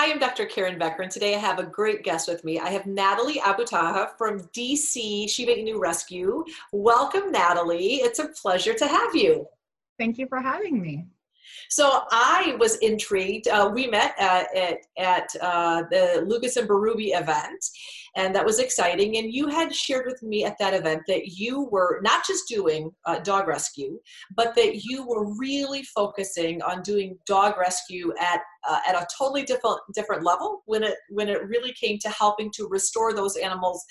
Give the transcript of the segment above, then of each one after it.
Hi, I'm Dr. Karen Becker, and today I have a great guest with me. I have Natalie Abutaha from DC Shiba Inu Rescue. Welcome, Natalie. It's a pleasure to have you. Thank you for having me. So I was intrigued. Uh, we met at, at, at uh, the Lucas and Berube event, and that was exciting. And you had shared with me at that event that you were not just doing uh, dog rescue, but that you were really focusing on doing dog rescue at uh, at a totally different different level when it when it really came to helping to restore those animals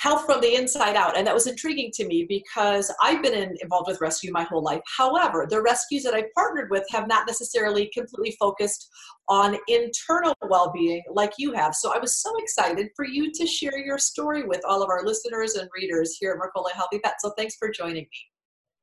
health from the inside out. And that was intriguing to me because I've been in, involved with rescue my whole life. However, the rescues that I've partnered with have not necessarily completely focused on internal well being like you have. So I was so excited for you to share your story with all of our listeners and readers here at Mercola Healthy Pet. So thanks for joining me.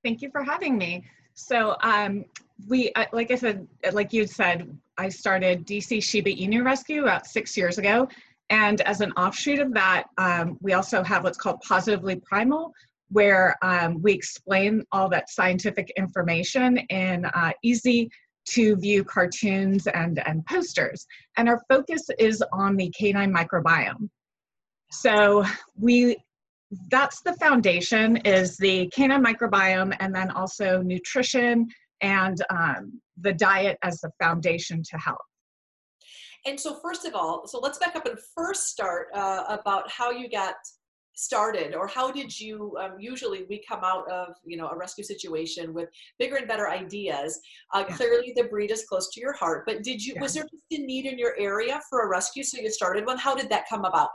Thank you for having me. So, um, we, uh, like I said, like you said, I started DC Shiba Inu Rescue about six years ago and as an offshoot of that, um, we also have what's called Positively Primal, where um, we explain all that scientific information in uh, easy to view cartoons and, and posters. And our focus is on the canine microbiome. So we that's the foundation is the canine microbiome and then also nutrition and um, the diet as the foundation to health. And so, first of all, so let's back up and first start uh, about how you got started or how did you um, usually we come out of you know a rescue situation with bigger and better ideas uh, yeah. clearly the breed is close to your heart but did you yeah. was there just a need in your area for a rescue so you started one how did that come about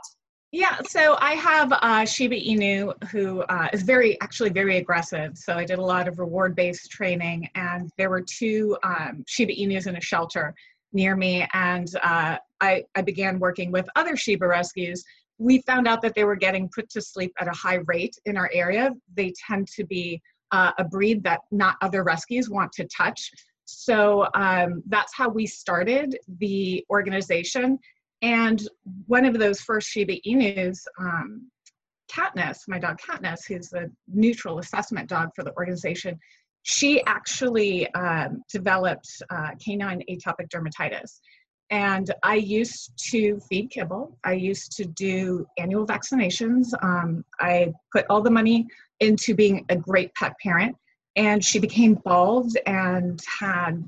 yeah, so I have uh, Shiba Inu who uh, is very, actually very aggressive. So I did a lot of reward-based training, and there were two um, Shiba Inus in a shelter near me and uh, I, I began working with other Shiba rescues, we found out that they were getting put to sleep at a high rate in our area. They tend to be uh, a breed that not other rescues want to touch. So um, that's how we started the organization. And one of those first Shiba Inus, um, Katniss, my dog Katniss, who's the neutral assessment dog for the organization, she actually um, developed uh, canine atopic dermatitis. And I used to feed kibble. I used to do annual vaccinations. Um, I put all the money into being a great pet parent. And she became bald and had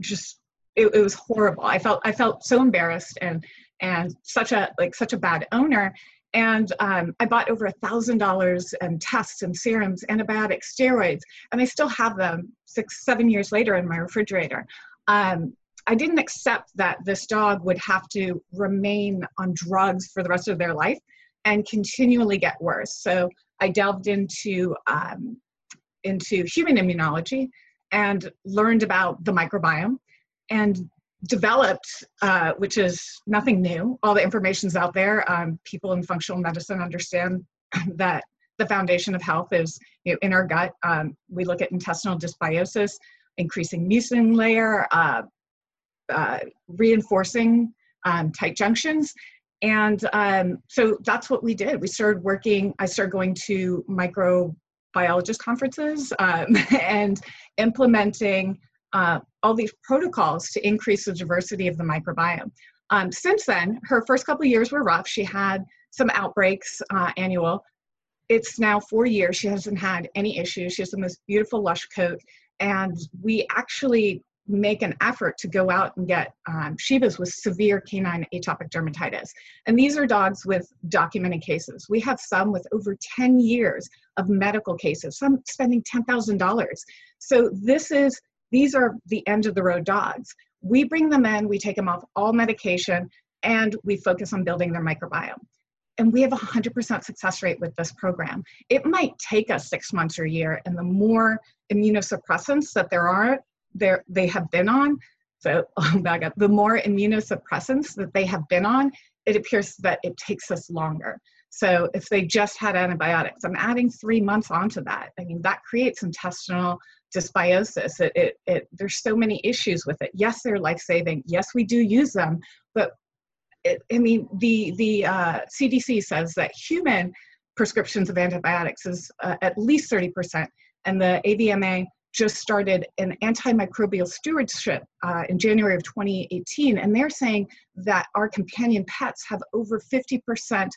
just it, it was horrible. I felt I felt so embarrassed and and such a like such a bad owner and um, I bought over a thousand dollars in tests and serums, antibiotics, steroids, and I still have them six, seven years later in my refrigerator. Um, I didn't accept that this dog would have to remain on drugs for the rest of their life and continually get worse. So I delved into um, into human immunology and learned about the microbiome and developed, uh, which is nothing new. All the information's out there. Um, people in functional medicine understand that the foundation of health is you know, in our gut. Um, we look at intestinal dysbiosis, increasing mucin layer, uh, uh, reinforcing um, tight junctions. And um, so that's what we did. We started working, I started going to microbiologist conferences um, and implementing uh, all these protocols to increase the diversity of the microbiome. Um, since then, her first couple years were rough. She had some outbreaks uh, annual. It's now four years. She hasn't had any issues. She has the most beautiful lush coat. And we actually make an effort to go out and get um, Shibas with severe canine atopic dermatitis. And these are dogs with documented cases. We have some with over 10 years of medical cases, some spending $10,000. So this is these are the end of the road dogs. We bring them in, we take them off all medication, and we focus on building their microbiome. And we have a 100% success rate with this program. It might take us six months or a year, and the more immunosuppressants that there are, there they have been on, so oh back up, the more immunosuppressants that they have been on, it appears that it takes us longer. So if they just had antibiotics, I'm adding three months onto that. I mean, that creates intestinal dysbiosis. It, it, it, there's so many issues with it. Yes, they're life saving. Yes, we do use them, but it, I mean, the the uh, CDC says that human prescriptions of antibiotics is uh, at least 30%, and the AVMA just started an antimicrobial stewardship uh, in January of 2018, and they're saying that our companion pets have over 50%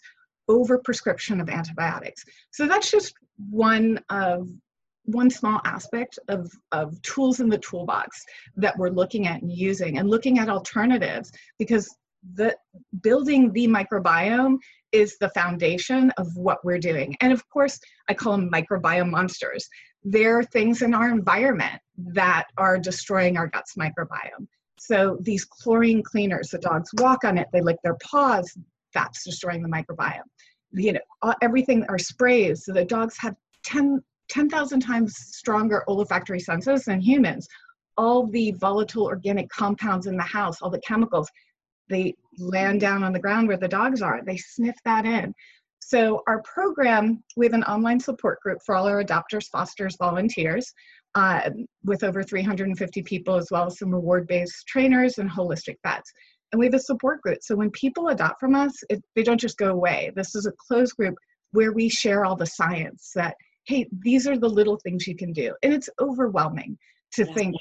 overprescription of antibiotics. So that's just one of one small aspect of, of tools in the toolbox that we're looking at and using and looking at alternatives because the building the microbiome is the foundation of what we're doing. And of course, I call them microbiome monsters. There are things in our environment that are destroying our gut's microbiome. So these chlorine cleaners, the dogs walk on it, they lick their paws, that's destroying the microbiome. You know, everything are sprays. So the dogs have 10 10,000 times stronger olfactory senses than humans. All the volatile organic compounds in the house, all the chemicals, they land down on the ground where the dogs are. They sniff that in. So, our program, we have an online support group for all our adopters, fosters, volunteers, uh, with over 350 people, as well as some reward based trainers and holistic vets. And we have a support group. So, when people adopt from us, it, they don't just go away. This is a closed group where we share all the science that hey, these are the little things you can do. And it's overwhelming to think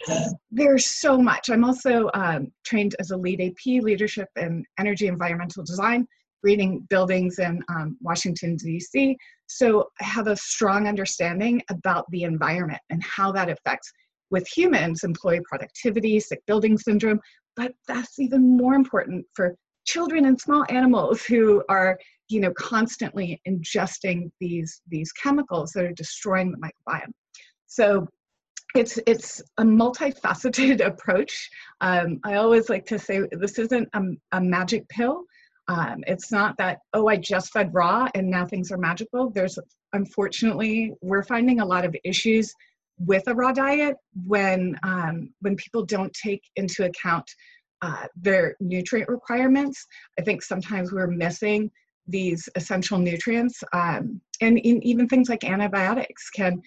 there's so much. I'm also um, trained as a LEED AP, leadership and energy environmental design, reading buildings in um, Washington, D.C. So I have a strong understanding about the environment and how that affects with humans, employee productivity, sick building syndrome, but that's even more important for children and small animals who are you know constantly ingesting these these chemicals that are destroying the microbiome. So it's it's a multifaceted approach. Um, i always like to say this isn't a, a magic pill. Um, it's not that oh i just fed raw and now things are magical. There's unfortunately we're finding a lot of issues with a raw diet when um, when people don't take into account uh, their nutrient requirements. I think sometimes we're missing these essential nutrients, um, and in, even things like antibiotics can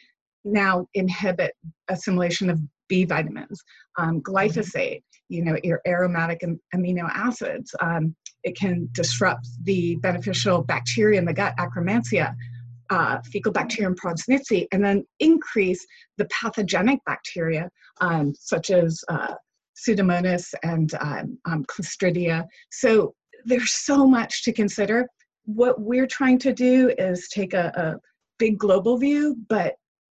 now inhibit assimilation of B vitamins, um, glyphosate, you know, your aromatic amino acids. Um, it can disrupt the beneficial bacteria in the gut, Akkermansia, uh, Faecalibacterium prausnitzii, and then increase the pathogenic bacteria, um, such as uh, Pseudomonas and um, um, Clostridia. So there's so much to consider. What we're trying to do is take a, a big global view, but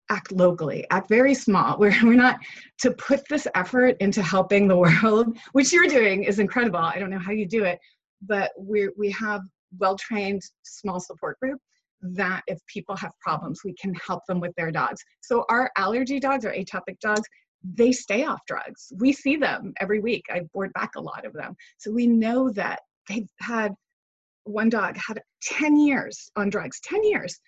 act locally, act very small. We're, we're not to put this effort into helping the world, which you're doing is incredible. I don't know how you do it, but we we have well-trained small support group that if people have problems, we can help them with their dogs. So our allergy dogs, our atopic dogs, they stay off drugs. We see them every week. I board back a lot of them. So we know that they've had one dog had 10 years on drugs, 10 years.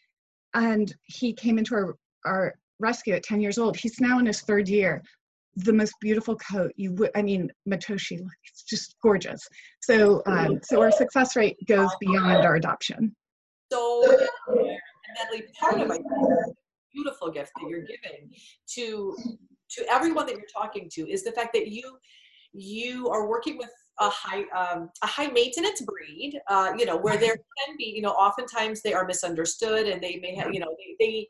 And he came into our, our rescue at 10 years old. He's now in his third year. The most beautiful coat you would, I mean, Matoshi, it's just gorgeous. So, um, so our success rate goes beyond our adoption. So, Natalie, part of it, beautiful gift that you're giving to to everyone that you're talking to is the fact that you you are working with a high um, a high maintenance breed uh, you know where there can be you know oftentimes they are misunderstood and they may have you know they, they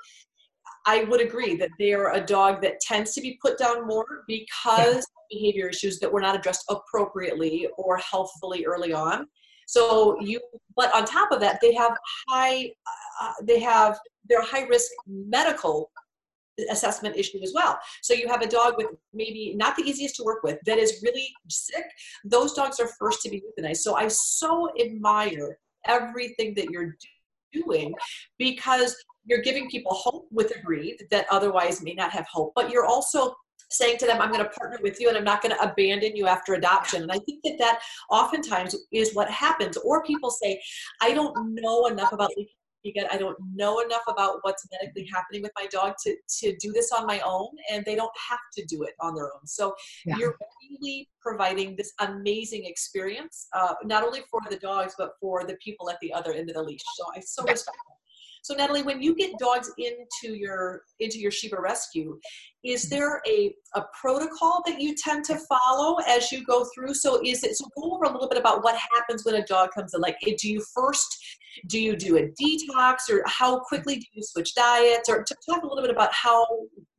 I would agree that they're a dog that tends to be put down more because of behavior issues that were not addressed appropriately or healthfully early on. So you, but on top of that, they have high, uh, they have their high risk medical assessment issue as well. So you have a dog with maybe not the easiest to work with that is really sick. Those dogs are first to be euthanized. So I so admire everything that you're doing because you're giving people hope with a breed that otherwise may not have hope, but you're also saying to them, I'm going to partner with you and I'm not going to abandon you after adoption. And I think that that oftentimes is what happens. Or people say, I don't know enough about because I don't know enough about what's medically happening with my dog to, to do this on my own, and they don't have to do it on their own. So yeah. you're really providing this amazing experience, uh, not only for the dogs, but for the people at the other end of the leash. So I so respect. So Natalie, when you get dogs into your into your Shiba rescue, is mm-hmm. there a, a protocol that you tend to follow as you go through? So is it so go over a little bit about what happens when a dog comes in. Like do you first do you do a detox or how quickly do you switch diets or to talk a little bit about how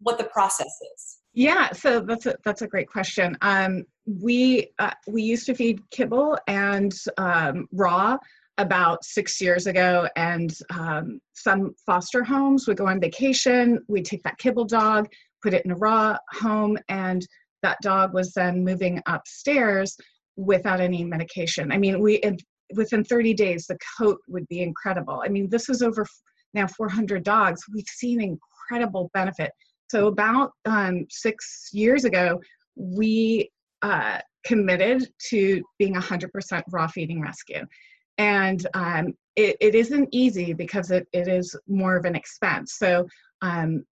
what the process is. Yeah, so that's a that's a great question. Um, we uh, we used to feed kibble and um, raw about six years ago, and um, some foster homes would go on vacation. We'd take that kibble dog, put it in a raw home, and that dog was then moving upstairs without any medication. I mean, we within 30 days the coat would be incredible. I mean, this is over now 400 dogs. We've seen incredible benefit. So about um, six years ago, we uh, committed to being 100% raw feeding rescue. And um, it, it isn't easy because it, it is more of an expense. So um,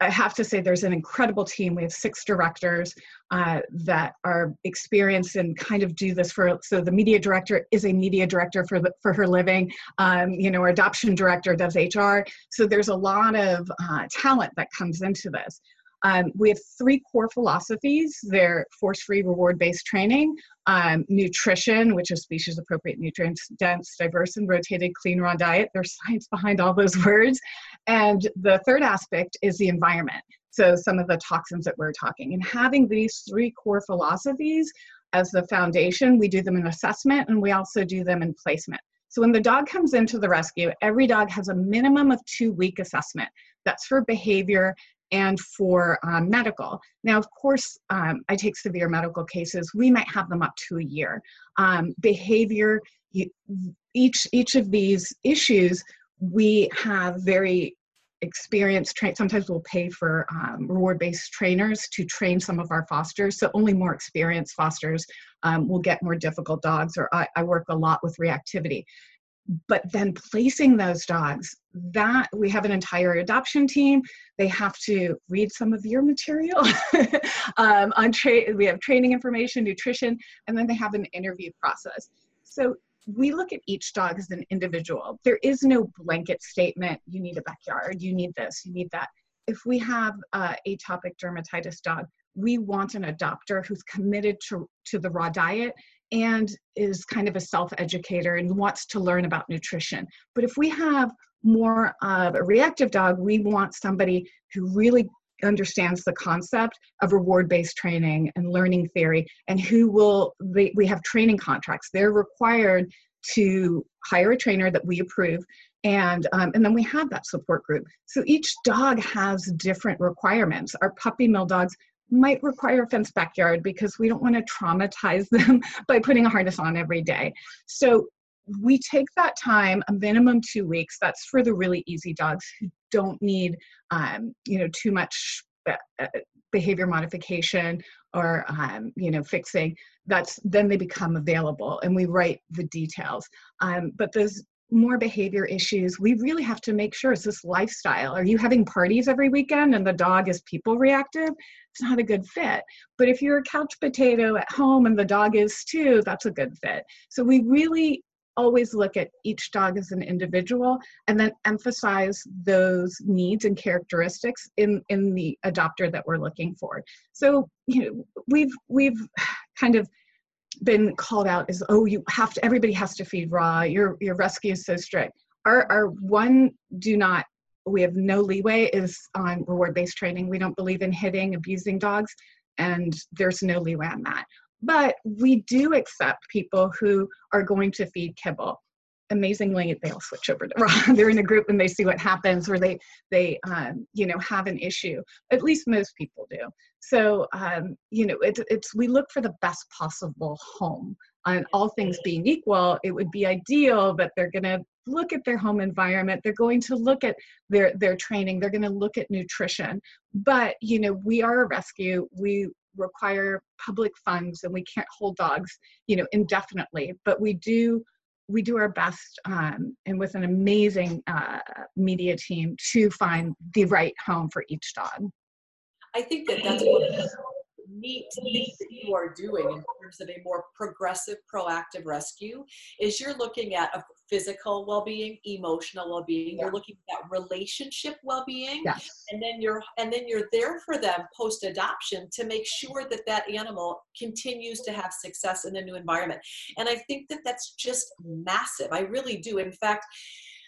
I have to say there's an incredible team. We have six directors uh, that are experienced and kind of do this for. So the media director is a media director for the, for her living. Um, you know, our adoption director does HR. So there's a lot of uh, talent that comes into this. Um, we have three core philosophies. They're force-free, reward-based training, um, nutrition, which is species-appropriate, nutrient-dense, diverse, and rotated clean raw diet. There's science behind all those words. And the third aspect is the environment. So some of the toxins that we're talking. And having these three core philosophies as the foundation, we do them in assessment and we also do them in placement. So when the dog comes into the rescue, every dog has a minimum of two week assessment. That's for behavior and for um, medical. Now, of course, um, I take severe medical cases. We might have them up to a year. Um, behavior, each each of these issues, we have very experienced train sometimes we'll pay for um, reward-based trainers to train some of our fosters so only more experienced fosters um, will get more difficult dogs or I, I, work a lot with reactivity but then placing those dogs that we have an entire adoption team. They have to read some of your material. Um, on tra- we have training information nutrition and then they have an interview process. So we look at each dog as an individual. There is no blanket statement you need a backyard you need this you need that. If we have uh, atopic dermatitis dog we want an adopter who's committed to, to the raw diet and is kind of a self educator and wants to learn about nutrition. But if we have more of a reactive dog, we want somebody who really understands the concept of reward based training and learning theory and who will we have training contracts. They're required to hire a trainer that we approve and um, and then we have that support group. So each dog has different requirements. Our puppy mill dogs might require a fenced backyard because we don't want to traumatize them by putting a harness on every day. So we take that time, a minimum two weeks. That's for the really easy dogs who don't need, um, you know, too much uh, uh, behavior modification or, um, you know, fixing. That's then they become available, and we write the details. Um, but those more behavior issues, we really have to make sure it's this lifestyle. Are you having parties every weekend and the dog is people reactive? It's not a good fit. But if you're a couch potato at home and the dog is too, that's a good fit. So we really always look at each dog as an individual and then emphasize those needs and characteristics in in the adopter that we're looking for so you know we've we've kind of been called out is oh you have to everybody has to feed raw. Your your rescue is so strict. Our our one do not we have no leeway is on reward based training. We don't believe in hitting abusing dogs and there's no leeway on that. But we do accept people who are going to feed kibble amazingly they'll switch over to raw they're in a group and they see what happens or they they um, you know have an issue. At least most people do. So um, you know it's it's we look for the best possible home. And all things being equal it would be ideal that they're going to look at their home environment. They're going to look at their their training. They're going to look at nutrition. But you know we are a rescue. We require public funds and we can't hold dogs you know indefinitely. But we do we do our best um, and with an amazing uh, media team to find the right home for each dog. I think that that's one of the neat things that you are doing in terms of a more progressive, proactive rescue is you're looking at a physical well-being, emotional well-being. Yeah. You're looking at relationship well-being, yes. and then you're and then you're there for them post-adoption to make sure that that animal continues to have success in a new environment. And I think that that's just massive. I really do. In fact,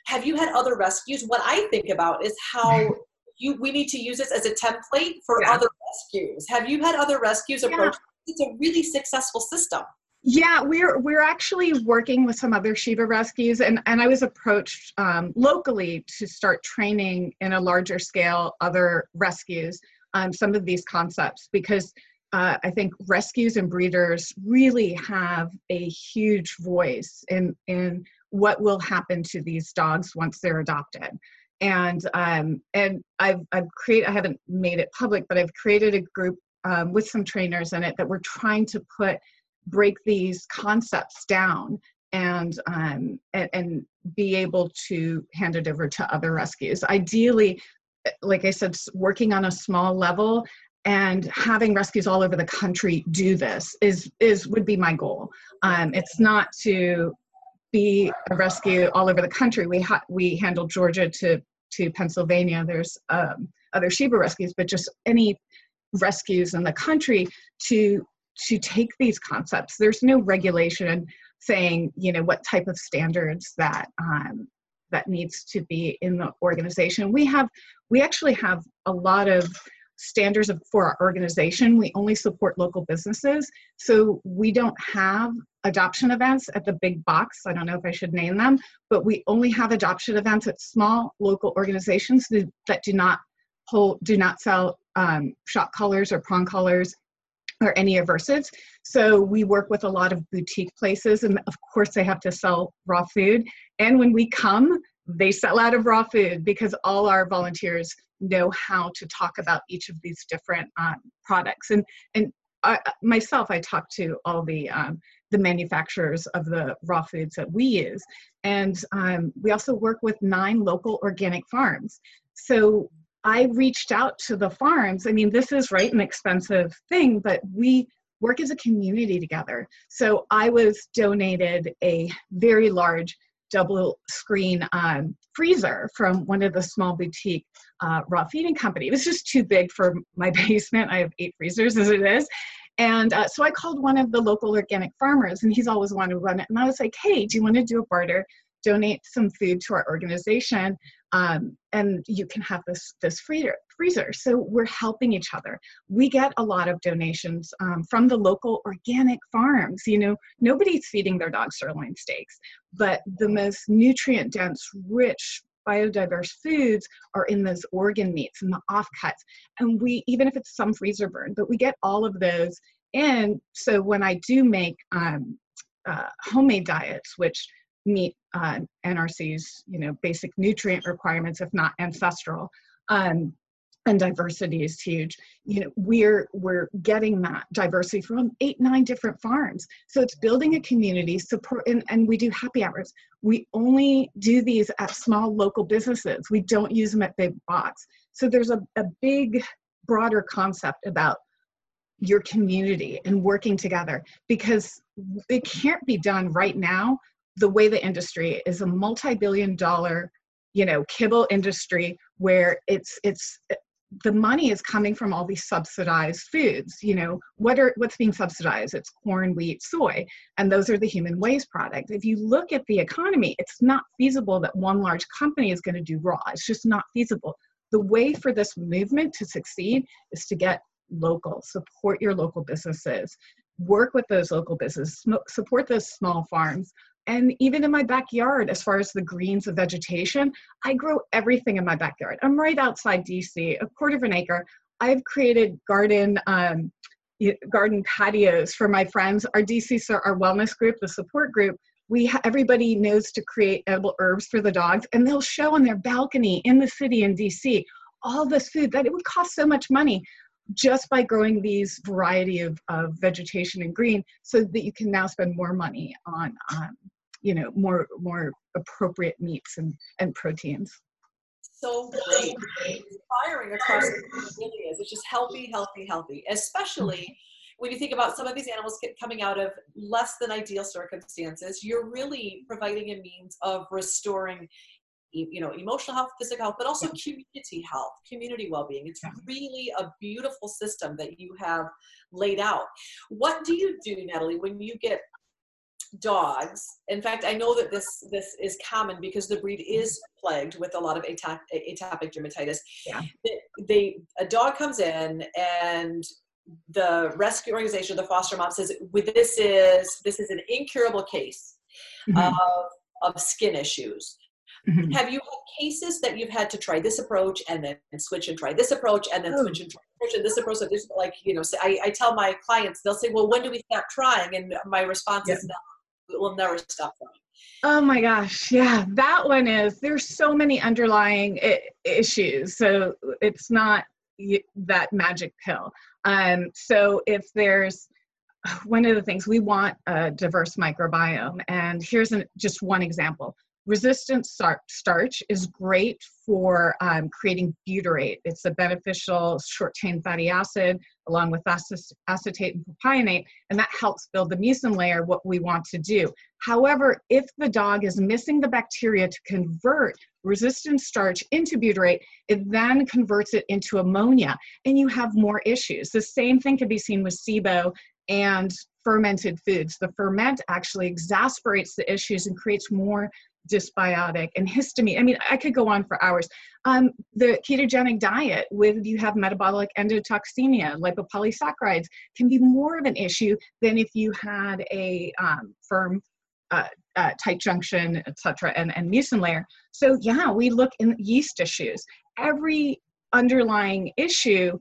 have you had other rescues? What I think about is how you we need to use this as a template for Yeah. other rescues. Have you had other rescues Yeah. approach? It's a really successful system. Yeah, we're we're actually working with some other Shiba rescues, and and I was approached um, locally to start training in a larger scale other rescues on some of these concepts because uh, I think rescues and breeders really have a huge voice in in what will happen to these dogs once they're adopted. And um, and I've I've created I haven't made it public, but I've created a group um, with some trainers in it that we're trying to put break these concepts down and, um, and and be able to hand it over to other rescues. Ideally, eh, like I said, working on a small level and having rescues all over the country do this is is would be my goal. Um, it's not to be a rescue all over the country. We ha- we handle Georgia to to Pennsylvania. There's um, other Shiba rescues, but just any rescues in the country to to take these concepts. There's no regulation saying, you know, what type of standards that um, that needs to be in the organization. We have, we actually have a lot of standards of, for our organization. We only support local businesses, so we don't have adoption events at the big box. I don't know if I should name them, but we only have adoption events at small local organizations that, do not hold, do not sell um, shock collars or prong collars or any aversives. So we work with a lot of boutique places, and of course, they have to sell raw food. And when we come, they sell out of raw food because all our volunteers know how to talk about each of these different um, products. And and I, myself, I talk to all the um, the manufacturers of the raw foods that we use, and um, we also work with nine local organic farms. So I reached out to the farms. I mean, this is right an expensive thing, but we work as a community together. So I was donated a very large double screen um, freezer from one of the small boutique uh, raw feeding company. It was just too big for my basement. I have eight freezers as it is. And uh, so I called one of the local organic farmers, and he's always wanted to run it. And I was like, hey, do you want to do a barter? Donate some food to our organization um, and you can have this this freezer freezer. So we're helping each other. We get a lot of donations um, from the local organic farms. You know nobody's feeding their dogs sirloin steaks but the most nutrient dense rich biodiverse foods are in those organ meats and the offcuts. And we even if it's some freezer burn but we get all of those. In so when i do make um, uh, homemade diets which meet uh, NRC's you know basic nutrient requirements, if not ancestral. Um, and diversity is huge. You know, we're we're getting that diversity from eight, nine different farms. So it's building a community support, and, and we do happy hours. We only do these at small local businesses. We don't use them at big box. So there's a, a big, broader concept about your community and working together because it can't be done right now the way the industry is a multi-billion dollar you know kibble industry where it's it's the money is coming from all these subsidized foods you know what are what's being subsidized? It's corn wheat soy and those are the human waste products if you look at the economy it's not feasible that one large company is going to do raw. It's just not feasible. The way for this movement to succeed is to get local support your local businesses work with those local businesses support those small farms and even in my backyard as far as the greens of vegetation i grow everything in my backyard. I'm right outside dc a quarter of an acre. I've created garden um, garden patios for my friends. Our dc our wellness group the support group we everybody knows to create edible herbs for the dogs and they'll show on their balcony in the city in dc all this food that it would cost so much money just by growing these variety of, of vegetation and green so that you can now spend more money on um, you know more more appropriate meats and and proteins. So great. Inspiring across the really is it's just healthy healthy healthy especially when you think about some of these animals coming out of less than ideal circumstances you're really providing a means of restoring you know emotional health physical health but also community health community well-being. It's really a beautiful system that you have laid out. What do you do natalie when you get dogs in fact i know that this this is common because the breed is plagued with a lot of atop, atopic dermatitis yeah. they, they a dog comes in and the rescue organization the foster mom says with this is this is an incurable case mm-hmm. of of skin issues Mm-hmm. Have you had cases that you've had to try this approach and then switch and try this approach and then oh. switch and try this approach? There's like, you know, I, I tell my clients, they'll say, well, when do we stop trying? And my response yep. is, no, we'll never stop trying. Oh my gosh, yeah, that one is. There's so many underlying I- issues, so it's not that magic pill. Um, so if there's one of the things we want a diverse microbiome, and here's an, just one example resistant starch is great for um, creating butyrate. It's a beneficial short chain fatty acid along with acetate and propionate, and that helps build the mucin layer, what we want to do. However, if the dog is missing the bacteria to convert resistant starch into butyrate, it then converts it into ammonia, and you have more issues. The same thing can be seen with SIBO and fermented foods. The ferment actually exasperates the issues and creates more dysbiotic and histamine. I mean, I could go on for hours. Um, the ketogenic diet with you have metabolic endotoxemia, lipopolysaccharides can be more of an issue than if you had a um, firm uh, uh, tight junction, etc., and, and mucin layer. So yeah, we look in yeast issues. Every underlying issue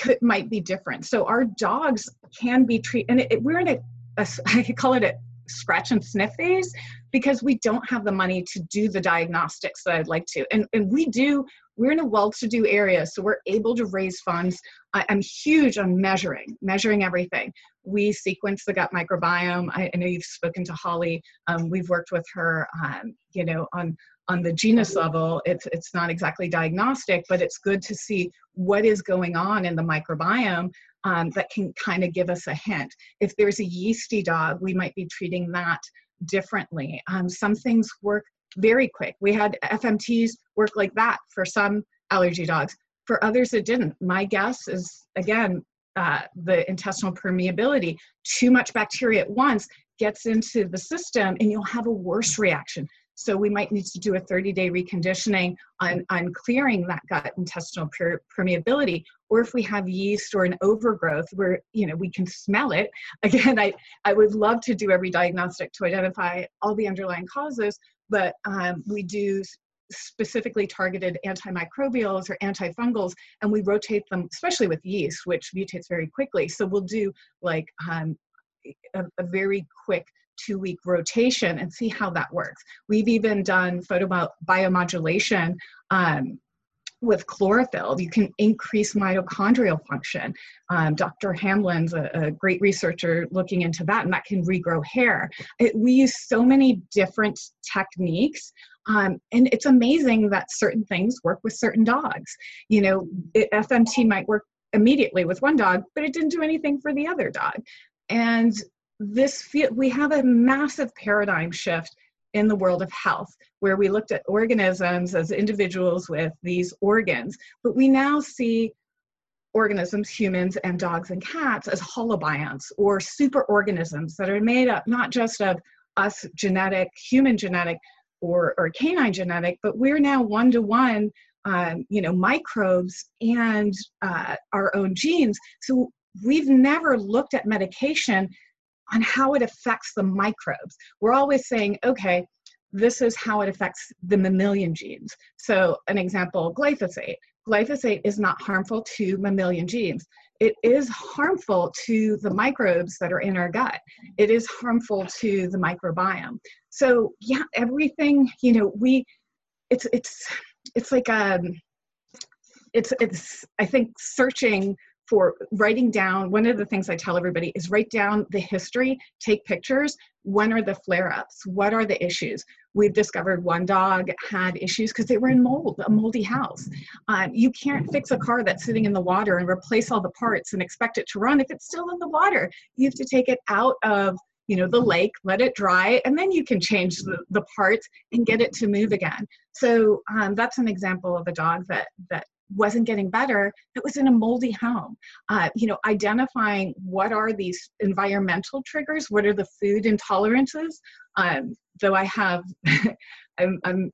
could, might be different. So our dogs can be treated, and it, it, we're in a, a I call it a scratch and sniff phase because we don't have the money to do the diagnostics that I'd like to. And, and we do, we're in a well to do area, so we're able to raise funds. I, am huge on measuring, measuring everything. We sequence the gut microbiome. I, I know you've spoken to Holly. Um, we've worked with her, um, you know, on on the genus level, it's, it's not exactly diagnostic, but it's good to see what is going on in the microbiome um, that can kind of give us a hint. If there's a yeasty dog, we might be treating that differently. Um, some things work very quick. We had FMTs work like that for some allergy dogs. For others, it didn't. My guess is, again, uh, the intestinal permeability. Too much bacteria at once gets into the system and you'll have a worse reaction. So we might need to do a 30 day reconditioning on, on clearing that gut intestinal per- permeability. Or if we have yeast or an overgrowth where, you know, we can smell it. Again, I, I would love to do every diagnostic to identify all the underlying causes, but um, we do specifically targeted antimicrobials or antifungals and we rotate them especially with yeast which mutates very quickly so we'll do like um, a, a, very quick two week rotation and see how that works. We've even done photobiomodulation um, with chlorophyll. You can increase mitochondrial function. Um, Dr. Hamblin's a, a, great researcher looking into that, and that can regrow hair. It, we use so many different techniques. Um, and it's amazing that certain things work with certain dogs. You know, it, FMT might work immediately with one dog, but it didn't do anything for the other dog. And this we have a massive paradigm shift in the world of health where we looked at organisms as individuals with these organs, but we now see organisms, humans and dogs and cats, as holobionts or superorganisms that are made up not just of us genetic, human genetic, or, or canine genetic, but we're now one to one, you know, microbes and uh, our own genes. So we've never looked at medication on how it affects the microbes. We're always saying, okay, this is how it affects the mammalian genes. So, an example glyphosate. Glyphosate is not harmful to mammalian genes. It is harmful to the microbes that are in our gut. It is harmful to the microbiome. So, yeah, everything, you know, we, it's, it's, it's like, um, it's, it's, I think searching for writing down one of the things i tell everybody is write down the history take pictures. When are the flare-ups? What are the issues? We've discovered one dog had issues because they were in mold a moldy house. Um, you can't fix a car that's sitting in the water and replace all the parts and expect it to run if it's still in the water. You have to take it out of you know the lake let it dry and then you can change the, the parts and get it to move again. So um, that's an example of a dog that that wasn't getting better that was in a moldy home uh, you know identifying what are these environmental triggers what are the food intolerances um, though i have I'm, I'm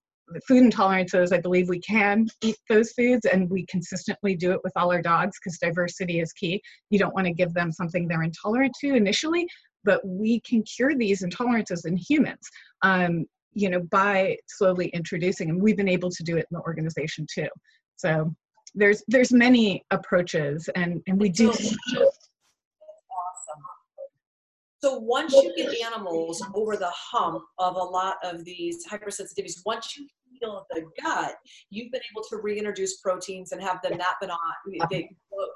food intolerances, I believe we can eat those foods and we consistently do it with all our dogs because diversity is key. You don't want to give them something they're intolerant to initially, but we can cure these intolerances in humans. Um, you know, by slowly introducing, and we've been able to do it in the organization too. So there's there's many approaches, and and we do. Awesome. So once you get animals over the hump of a lot of these hypersensitivities, once you heal the gut, you've been able to reintroduce proteins and have them not been on. They,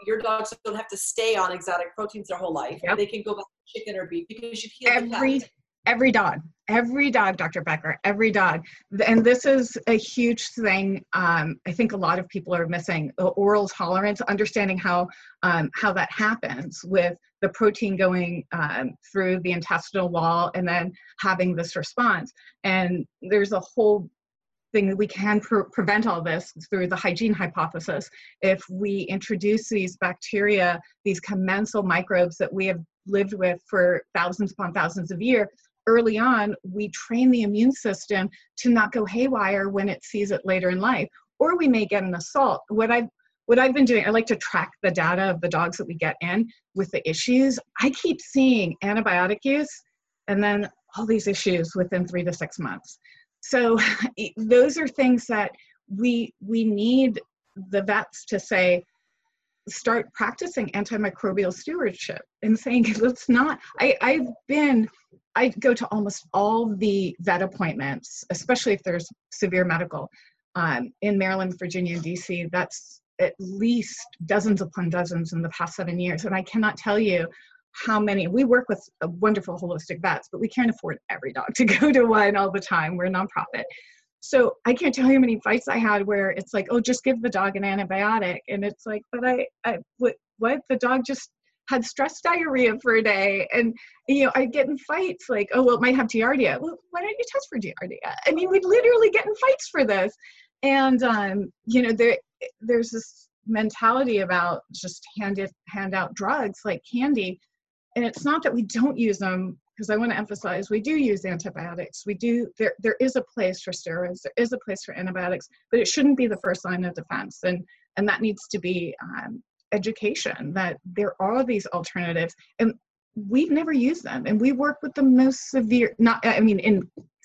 your dogs don't have to stay on exotic proteins their whole life. Yep. They can go back to chicken or beef because you've healed every every dog every dog dr becker every dog. And this is a huge thing um, i think a lot of people are missing oral tolerance understanding how um, how that happens with the protein going um, through the intestinal wall and then having this response. And there's a whole thing that we can pre- prevent all this through the hygiene hypothesis. If we introduce these bacteria these commensal microbes that we have lived with for thousands upon thousands of years early on, we train the immune system to not go haywire when it sees it later in life. Or we may get an assault. What I've what I've been doing, I like to track the data of the dogs that we get in with the issues. I keep seeing antibiotic use and then all these issues within three to six months. So those are things that we we need the vets to say, start practicing antimicrobial stewardship and saying let's not I, i've been i go to almost all the vet appointments especially if there's severe medical um, in maryland virginia and dc that's at least dozens upon dozens in the past seven years. And i cannot tell you how many we work with wonderful holistic vets but we can't afford every dog to go to one all the time. We're a nonprofit so I can't tell you how many fights I had where it's like, oh, just give the dog an antibiotic, and it's like, but I, I what, what? The dog just had stress diarrhea for a day, and you know, I get in fights like, oh, well, it might have giardia. Well, why don't you test for giardia? I mean, we'd literally get in fights for this, and um, you know, there, there's this mentality about just hand it, hand out drugs like candy, and it's not that we don't use them because I want to emphasize we do use antibiotics. We do there there is a place for steroids, there is a place for antibiotics, but it shouldn't be the first line of defense. And and that needs to be um, education that there are these alternatives and we've never used them and we work with the most severe not i mean in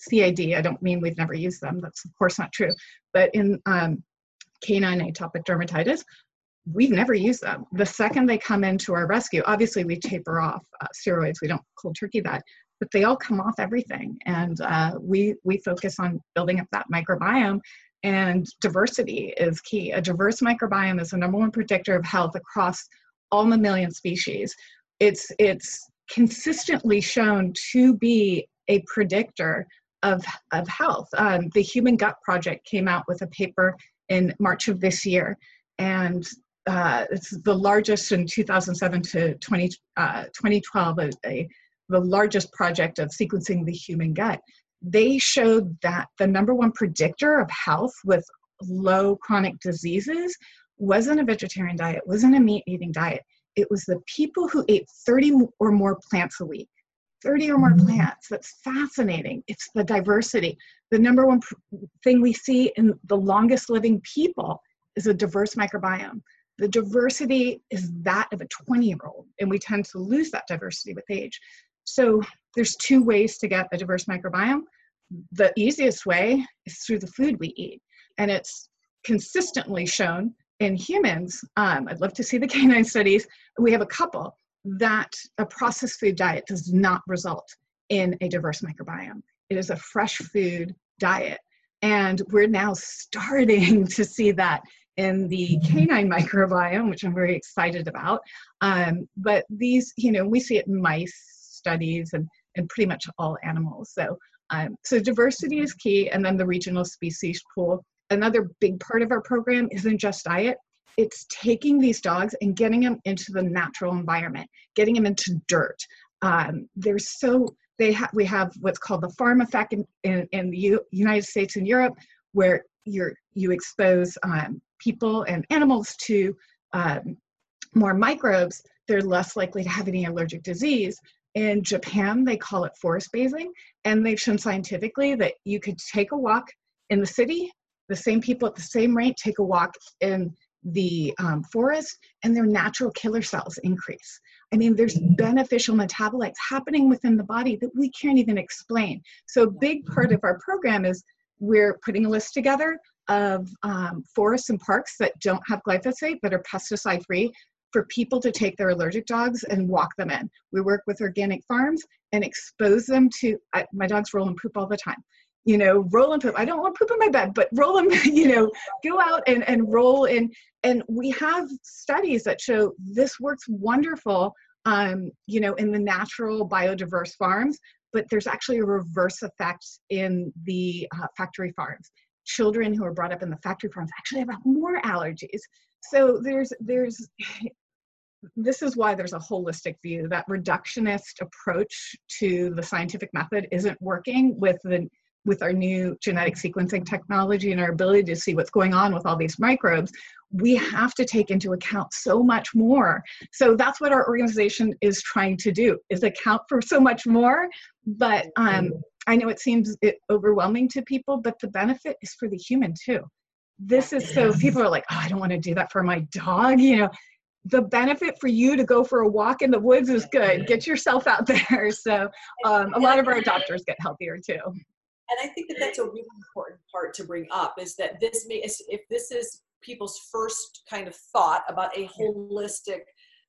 cad i don't mean we've never used them that's of course not true but in um, canine atopic dermatitis we've never used them. The second they come into our rescue, obviously we taper off uh, steroids. We don't cold turkey that, but they all come off everything, and uh, we we focus on building up that microbiome. And diversity is key. A diverse microbiome is the number one predictor of health across all mammalian species. It's it's consistently shown to be a predictor of, of health. Um, the Human Gut Project came out with a paper in March of this year, and uh, it's the largest in 2007 to 20, uh, 2012, a, a, the largest project of sequencing the human gut. They showed that the number one predictor of health with low chronic diseases wasn't a vegetarian diet, wasn't a meat eating diet. It was the people who ate 30 or more plants a week. 30 or more mm-hmm. plants. That's fascinating. It's the diversity. The number one pr- thing we see in the longest living people is a diverse microbiome the diversity is that of a 20 year old and we tend to lose that diversity with age. So there's two ways to get a diverse microbiome. The easiest way is through the food we eat and it's consistently shown in humans. Um, i'd love to see the canine studies. We have a couple that a processed food diet does not result in a diverse microbiome. It is a fresh food diet and we're now starting to see that in the canine microbiome, which I'm very excited about. Um, but these, you know, we see it in mice studies and, and pretty much all animals. So, um, so diversity is key, and then the regional species pool. Another big part of our program isn't just diet. It's taking these dogs and getting them into the natural environment, getting them into dirt. Um, there's so they have we have what's called the farm effect in, in, in the U- United States and Europe, where you're you expose um, people and animals to um, more microbes, they're less likely to have any allergic disease. In Japan, they call it forest bathing, and they've shown scientifically that you could take a walk in the city, the same people at the same rate take a walk in the um, forest, and their natural killer cells increase. I mean, there's beneficial metabolites happening within the body that we can't even explain. So, a big part of our program is we're putting a list together of um, forests and parks that don't have glyphosate, that are pesticide free, for people to take their allergic dogs and walk them in. We work with organic farms and expose them to, I, my dogs roll and poop all the time. You know, roll and poop. I don't want poop in my bed, but roll them, you know, go out and, and roll in. And we have studies that show this works wonderful, um, you know, in the natural biodiverse farms, but there's actually a reverse effect in the uh, factory farms. Children who are brought up in the factory farms actually have more allergies. So there's there's this is why there's a holistic view that reductionist approach to the scientific method isn't working with the with our new genetic sequencing technology and our ability to see what's going on with all these microbes we have to take into account so much more so that's what our organization is trying to do is account for so much more but um, i know it seems it overwhelming to people but the benefit is for the human too this is so people are like oh i don't want to do that for my dog you know the benefit for you to go for a walk in the woods is good. Get yourself out there. So um, a lot of our adopters get healthier too. And I think that that's a really important part to bring up is that this may, if this is people's first kind of thought about a holistic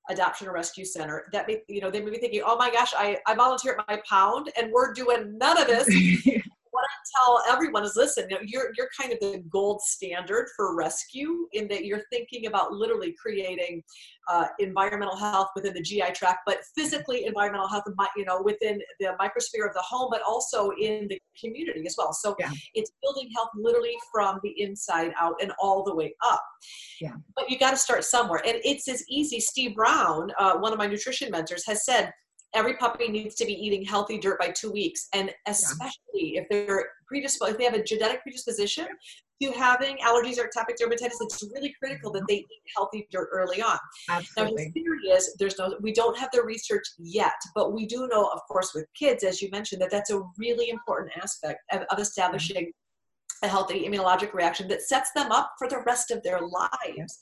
adoption or rescue center that may, you know, they may be thinking, oh my gosh, I, I volunteer at my pound and we're doing none of this. tell everyone is listen, you're you're kind of the gold standard for rescue in that you're thinking about literally creating uh, environmental health within the GI tract, but physically environmental health, you know, within the microsphere of the home, but also in the community as well. So yeah. it's building health literally from the inside out and all the way up. Yeah. But you got to start somewhere, and it's as easy. Steve Brown, uh, one of my nutrition mentors, has said every puppy needs to be eating healthy dirt by two weeks and especially yeah. if they're predisposed if they have a genetic predisposition to having allergies or atopic dermatitis it's really critical that mm-hmm. they eat healthy dirt early on Absolutely. now the theory is there's no we don't have the research yet but we do know of course with kids as you mentioned that that's a really important aspect of, of establishing a healthy immunologic reaction that sets them up for the rest of their lives.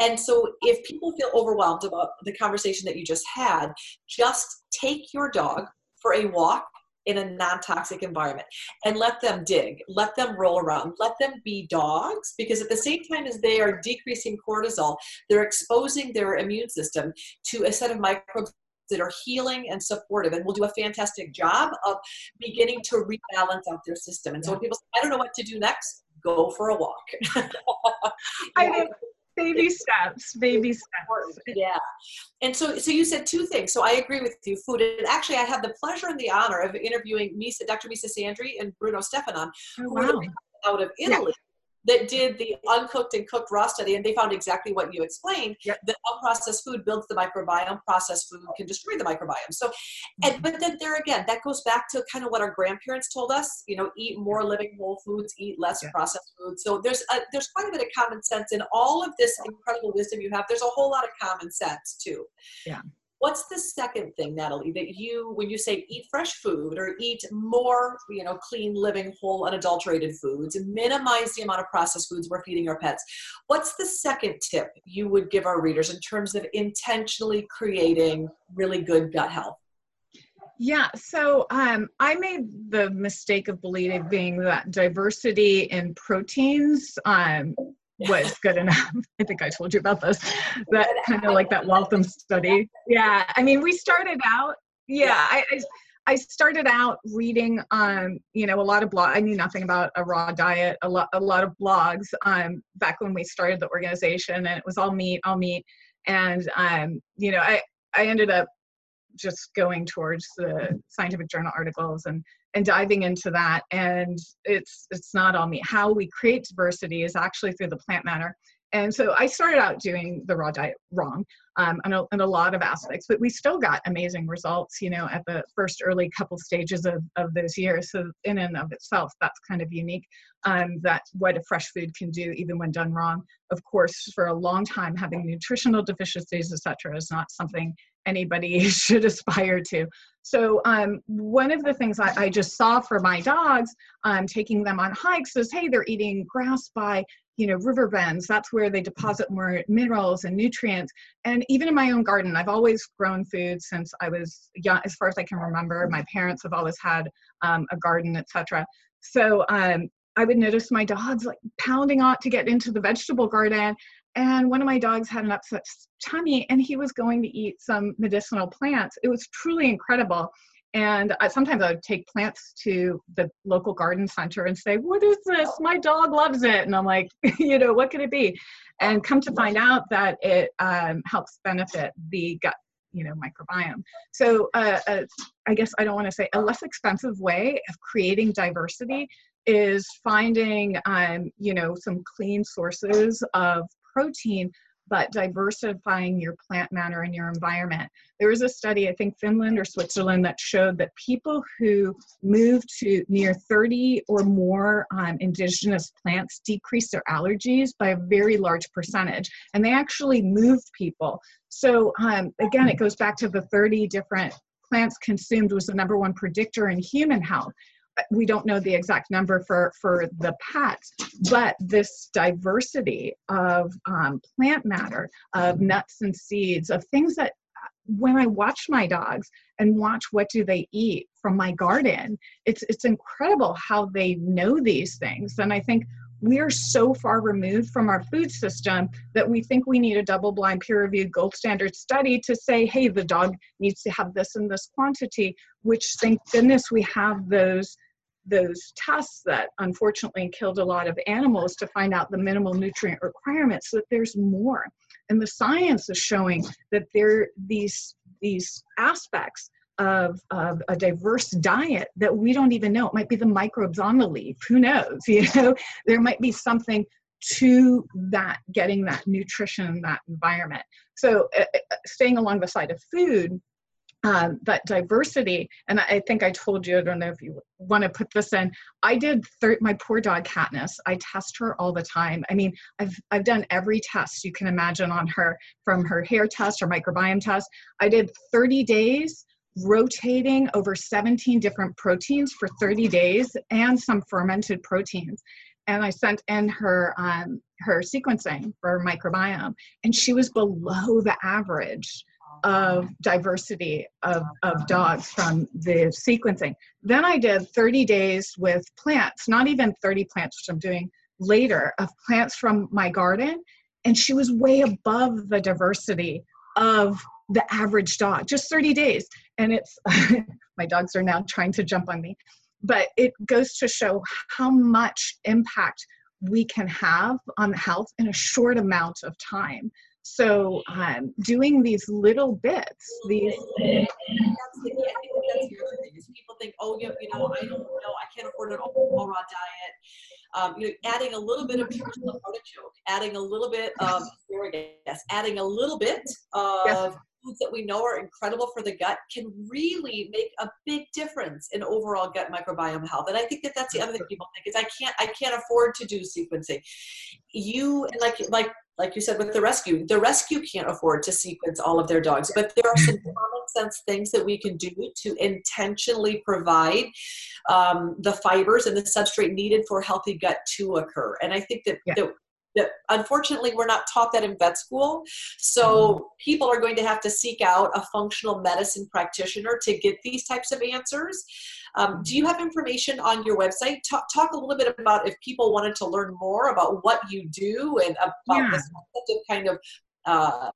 And so, if people feel overwhelmed about the conversation that you just had, just take your dog for a walk in a non toxic environment and let them dig, let them roll around, let them be dogs because at the same time as they are decreasing cortisol, they're exposing their immune system to a set of microbes that are healing and supportive and will do a fantastic job of beginning to rebalance out their system. And so when people say, I don't know what to do next, go for a walk. I know baby steps baby steps. Yeah. And so so you said two things. So i agree with you food. And actually i had the pleasure and the honor of interviewing Misa, dr misa sandri and bruno stefanon oh, wow. out of italy that did the uncooked and cooked raw study, and they found exactly what you explained. Yep. That unprocessed food builds the microbiome, processed food can destroy the microbiome. So, and but then there again, that goes back to kind of what our grandparents told us. You know, eat more living whole foods, eat less yeah. processed food. So there's a, there's quite a bit of common sense in all of this incredible wisdom you have. There's a whole lot of common sense too. Yeah. What's the second thing, Natalie, that you, when you say eat fresh food or eat more, you know, clean, living, whole, unadulterated foods, and minimize the amount of processed foods we're feeding our pets? What's the second tip you would give our readers in terms of intentionally creating really good gut health? Yeah, so um, I made the mistake of believing that diversity in proteins um, was good enough. I think I told you about this. That kind of like that Waltham study. Yeah, I mean, we started out. Yeah, I, I I started out reading, um, you know, a lot of blog. I knew nothing about a raw diet. A lot, a lot of blogs. Um, back when we started the organization, and it was all meat, all meat, and um, you know, I I ended up just going towards the scientific journal articles and and diving into that and it's it's not all me how we create diversity is actually through the plant matter And so I started out doing the raw diet wrong um, in, a, in a lot of aspects, but we still got amazing results, you know, at the first early couple stages of, of those years. So in and of itself, that's kind of unique um, that what a fresh food can do even when done wrong. Of course, for a long time, having nutritional deficiencies, etc., is not something anybody should aspire to. So um, one of the things I, I, just saw for my dogs, um, taking them on hikes, is hey, they're eating grass by you know river bends. That's where they deposit more minerals and nutrients. And even in my own garden, I've always grown food since I was young, as far as I can remember. My parents have always had um, a garden, etc. So um, I would notice my dogs like pounding on to get into the vegetable garden and one of my dogs had an upset tummy and he was going to eat some medicinal plants. It was truly incredible. And I, sometimes i would take plants to the local garden center and say what is this? My dog loves it. And i'm like you know what could it be? And come to find out that it um, helps benefit the gut you know microbiome. So uh, uh, i guess i don't want to say a less expensive way of creating diversity is finding um, you know some clean sources of protein, but diversifying your plant matter in your environment. There was a study, I think Finland or Switzerland, that showed that people who moved to near 30 or more um, indigenous plants decreased their allergies by a very large percentage. And they actually moved people. So, um, again, it goes back to the 30 different plants consumed was the number one predictor in human health we don't know the exact number for for the pets but this diversity of um, plant matter of nuts and seeds of things that when i watch my dogs and watch what do they eat from my garden it's it's incredible how they know these things. And i think we're so far removed from our food system that we think we need a double blind peer reviewed gold standard study to say hey the dog needs to have this in this quantity which thank goodness we have those those tests that unfortunately killed a lot of animals to find out the minimal nutrient requirements that there's more. And the science is showing that there these these aspects of, of a diverse diet that we don't even know. It might be the microbes on the leaf who knows you know? There might be something to that getting that nutrition that environment. So uh, uh staying along the side of food um, that diversity and i think i told you i don't know if you want to put this in i did thir- my poor dog katniss i test her all the time. I mean i've i've done every test you can imagine on her from her hair test or microbiome test. I did 30 days rotating over 17 different proteins for 30 days and some fermented proteins. And I sent in her um, her sequencing for microbiome, and she was below the average of diversity of, of dogs from the sequencing. Then I did 30 days with plants, not even 30 plants, which I'm doing later, of plants from my garden. And she was way above the diversity of the average dog, just 30 days. And it's, my dogs are now trying to jump on me, but it goes to show how much impact we can have on health in a short amount of time. So um, doing these little bits, these. People think, oh, you, you know, I don't know, I can't afford an all raw diet. Um, you know, adding a little bit of artichoke, adding a little bit of asparagus, adding a little bit of yes. Foods that we know are incredible for the gut can really make a big difference in overall gut microbiome health. And I think that that's the other thing people think is I can't I can't afford to do sequencing. You and like like like you said with the rescue, the rescue can't afford to sequence all of their dogs, but there are some common sense things that we can do to intentionally provide um, the fibers and the substrate needed for healthy gut to occur. And I think that, yeah. that that unfortunately we're not taught that in vet school so mm-hmm. people are going to have to seek out a functional medicine practitioner to get these types of answers um, do you have information on your website? Talk, talk, a little bit about if people wanted to learn more about what you do and about yeah. this kind of uh,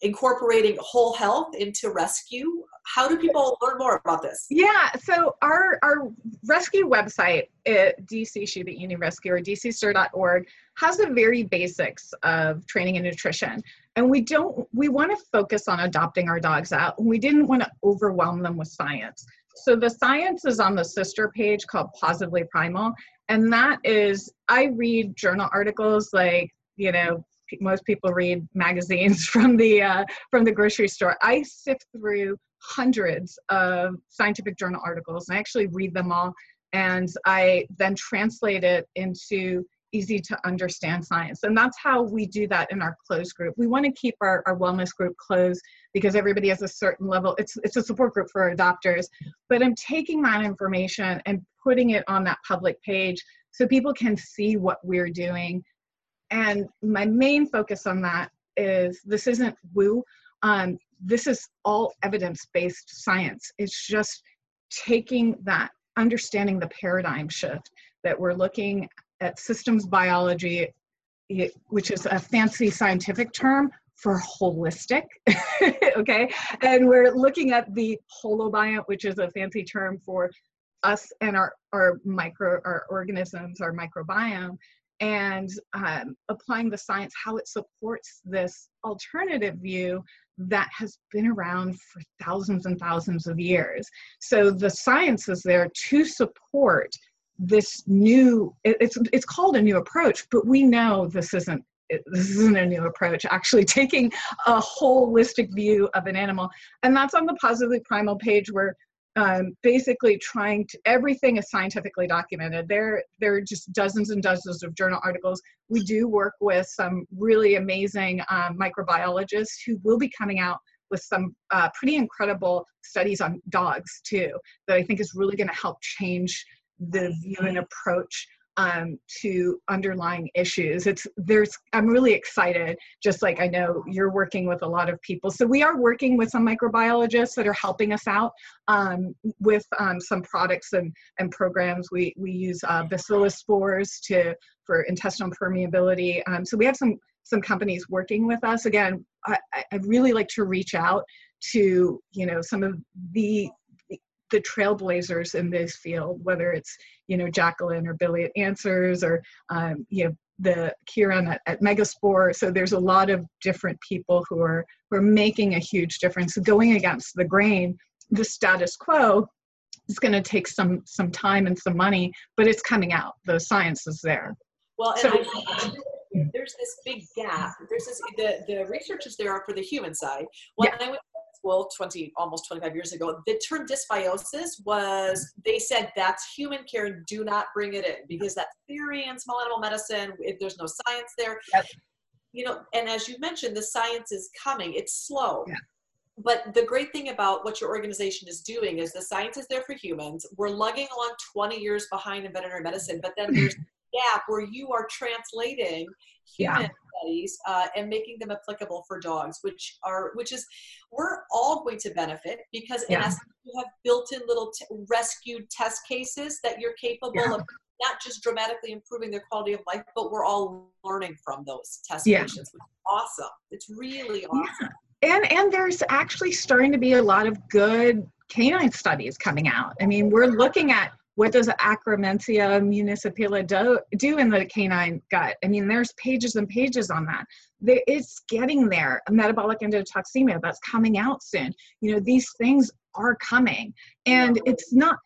incorporating whole health into rescue. How do people learn more about this? Yeah, so our, our rescue website at DC Shiba Inu Rescue or dcstir.org has the very basics of training and nutrition. And we don't, we want to focus on adopting our dogs out. We didn't want to overwhelm them with science. So the science is on the sister page called Positively Primal. And that is, I read journal articles like, you know, most people read magazines from the uh, from the grocery store. I sift through hundreds of scientific journal articles and I actually read them all and I then translate it into easy to understand science. And that's how we do that in our closed group. We want to keep our, our wellness group closed because everybody has a certain level. It's, it's a support group for adopters. But I'm taking that information and putting it on that public page so people can see what we're doing. And my main focus on that is this isn't woo. Um, this is all evidence-based science. It's just taking that, understanding the paradigm shift that we're looking at systems biology, which is a fancy scientific term for holistic, okay? And we're looking at the holobiont, which is a fancy term for us and our, our micro, our organisms, our microbiome, and um, applying the science, how it supports this alternative view that has been around for thousands and thousands of years. So the science is there to support this new it's it's called a new approach but we know this isn't this isn't a new approach actually taking a holistic view of an animal. And that's on the positively primal page where um, basically trying to everything is scientifically documented. There there are just dozens and dozens of journal articles. We do work with some really amazing um, microbiologists who will be coming out with some uh, pretty incredible studies on dogs too that i think is really going to help change the view and approach um, to underlying issues. It's there's I'm really excited, just like I know you're working with a lot of people. So we are working with some microbiologists that are helping us out um, with um, some products and, and programs. We we use uh, bacillus spores to for intestinal permeability. Um, so we have some some companies working with us. Again, I, I'd really like to reach out to you know some of the the trailblazers in this field, whether it's you know Jacqueline or Billy at Answers or um, you know the Kiran at, at Megaspore. So there's a lot of different people who are who are making a huge difference. Going against the grain, the status quo is going to take some some time and some money, but it's coming out. The science is there. Well, and so, I, there's this big gap. There's this the the research is there are for the human side. When yeah. I went well 20 almost 25 years ago the term dysbiosis was they said that's human care and do not bring it in because that theory in small animal medicine if there's no science there yep. you know and as you mentioned the science is coming it's slow yeah. but the great thing about what your organization is doing is the science is there for humans we're lugging along 20 years behind in veterinary medicine but then there's gap where you are translating human yeah. studies uh, and making them applicable for dogs, which are which is we're all going to benefit because in yeah. essence you have built-in little t- rescued test cases that you're capable yeah. of not just dramatically improving their quality of life, but we're all learning from those test yeah. patients. awesome. It's really awesome. And and there's actually starting to be a lot of good canine studies coming out. I mean, we're looking at what does Akkermansia muciniphila do, do in the canine gut? I mean, there's pages and pages on that. It's getting there. Metabolic endotoxemia, that's coming out soon. You know, these things are coming. And it's not,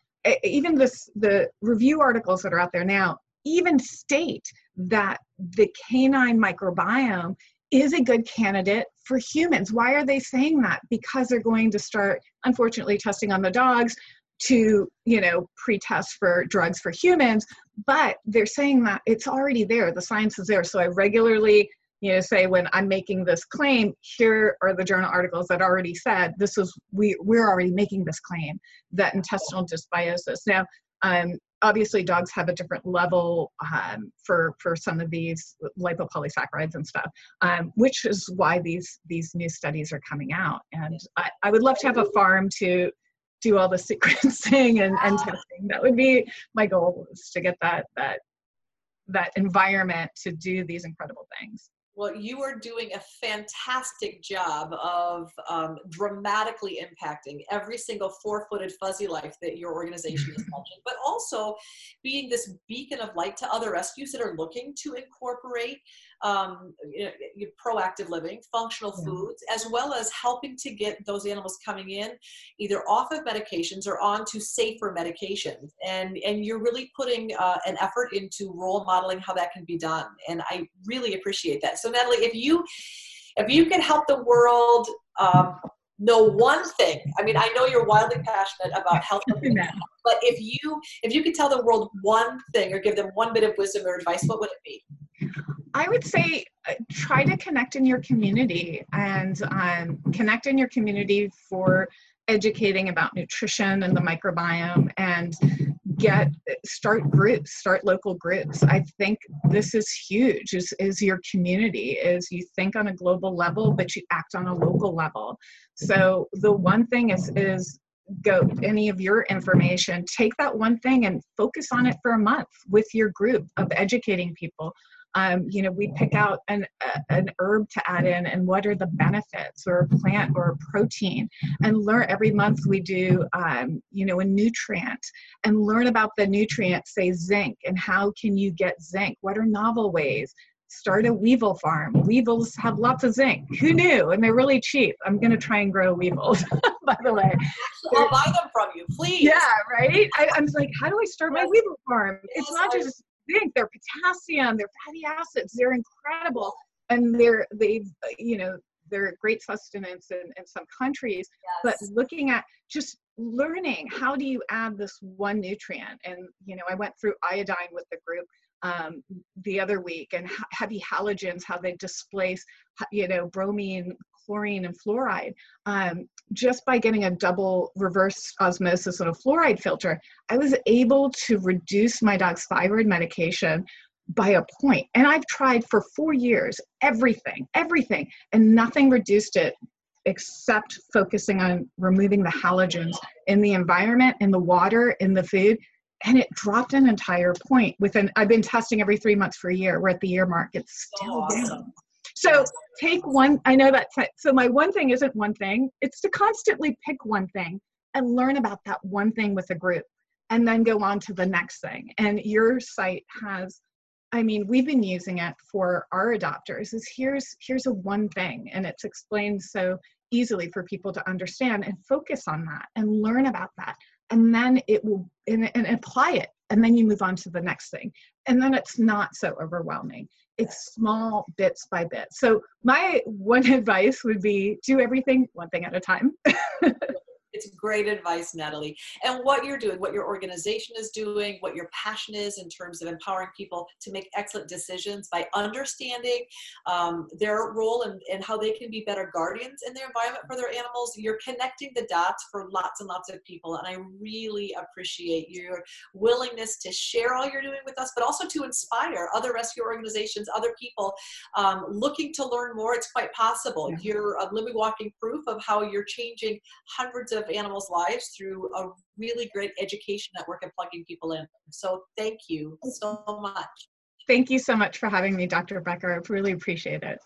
even this, the review articles that are out there now, even state that the canine microbiome is a good candidate for humans. Why are they saying that? Because they're going to start, unfortunately, testing on the dogs to you know pre-test for drugs for humans but they're saying that it's already there the science is there. So i regularly you know say when i'm making this claim here are the journal articles that already said this is we we're already making this claim that intestinal dysbiosis. Now um, obviously dogs have a different level um, for for some of these lipopolysaccharides and stuff um, which is why these these new studies are coming out. And I, I would love to have a farm to do all the sequencing and, and testing. That would be my goal is to get that that that environment to do these incredible things. Well, you are doing a fantastic job of um, dramatically impacting every single four footed fuzzy life that your organization is touching, but also being this beacon of light to other rescues that are looking to incorporate um, you know, proactive living, functional foods, as well as helping to get those animals coming in either off of medications or onto safer medications. And, and you're really putting uh, an effort into role modeling how that can be done. And I really appreciate that. So Natalie, if you if you could help the world um, know one thing, I mean, I know you're wildly passionate about health, but if you if you could tell the world one thing or give them one bit of wisdom or advice, what would it be? I would say uh, try to connect in your community and um, connect in your community for educating about nutrition and the microbiome and get start groups start local groups. I think this is huge is, is your community is you think on a global level but you act on a local level. So the one thing is is go any of your information take that one thing and focus on it for a month with your group of educating people um, you know, we pick out an, an herb to add in and what are the benefits or a plant or a protein and learn every month we do, um, you know, a nutrient and learn about the nutrient, say zinc and how can you get zinc? What are novel ways? Start a weevil farm. Weevils have lots of zinc. Who knew? And they're really cheap. I'm going to try and grow weevils, by the way. I'll buy them from you, please. Yeah, right? I, am like, how do I start my weevil farm? It's not just zinc, their potassium, their fatty acids. They're incredible, and they're they've, you know they're great sustenance in, in some countries. Yes. But looking at just learning how do you add this one nutrient, and you know I went through iodine with the group um, the other week and heavy halogens, how they displace, you know, bromine, chlorine, and fluoride. Um, just by getting a double reverse osmosis and a fluoride filter, I was able to reduce my dog's thyroid medication by a point. And I've tried for four years everything, everything, and nothing reduced it except focusing on removing the halogens in the environment, in the water, in the food. And it dropped an entire point within, I've been testing every three months for a year. We're at the year mark. It's still awesome. down. So take one, I know that. So my one thing isn't one thing, it's to constantly pick one thing and learn about that one thing with a group and then go on to the next thing. And your site has, I mean, we've been using it for our adopters is here's, here's a one thing and it's explained so easily for people to understand and focus on that and learn about that. And then it will, and, and apply it. And then you move on to the next thing. And then it's not so overwhelming it's small bits by bit. So my one advice would be do everything one thing at a time. It's great advice, Natalie. And what you're doing, what your organization is doing, what your passion is in terms of empowering people to make excellent decisions by understanding um, their role and, and how they can be better guardians in their environment for their animals. You're connecting the dots for lots and lots of people. And I really appreciate your willingness to share all you're doing with us, but also to inspire other rescue organizations, other people um, looking to learn more. It's quite possible. Yeah. You're a living, walking proof of how you're changing hundreds of of animals' lives through a really great education network and plugging people in. So thank you so much. Thank you so much for having me, Dr. Becker. I really appreciate it.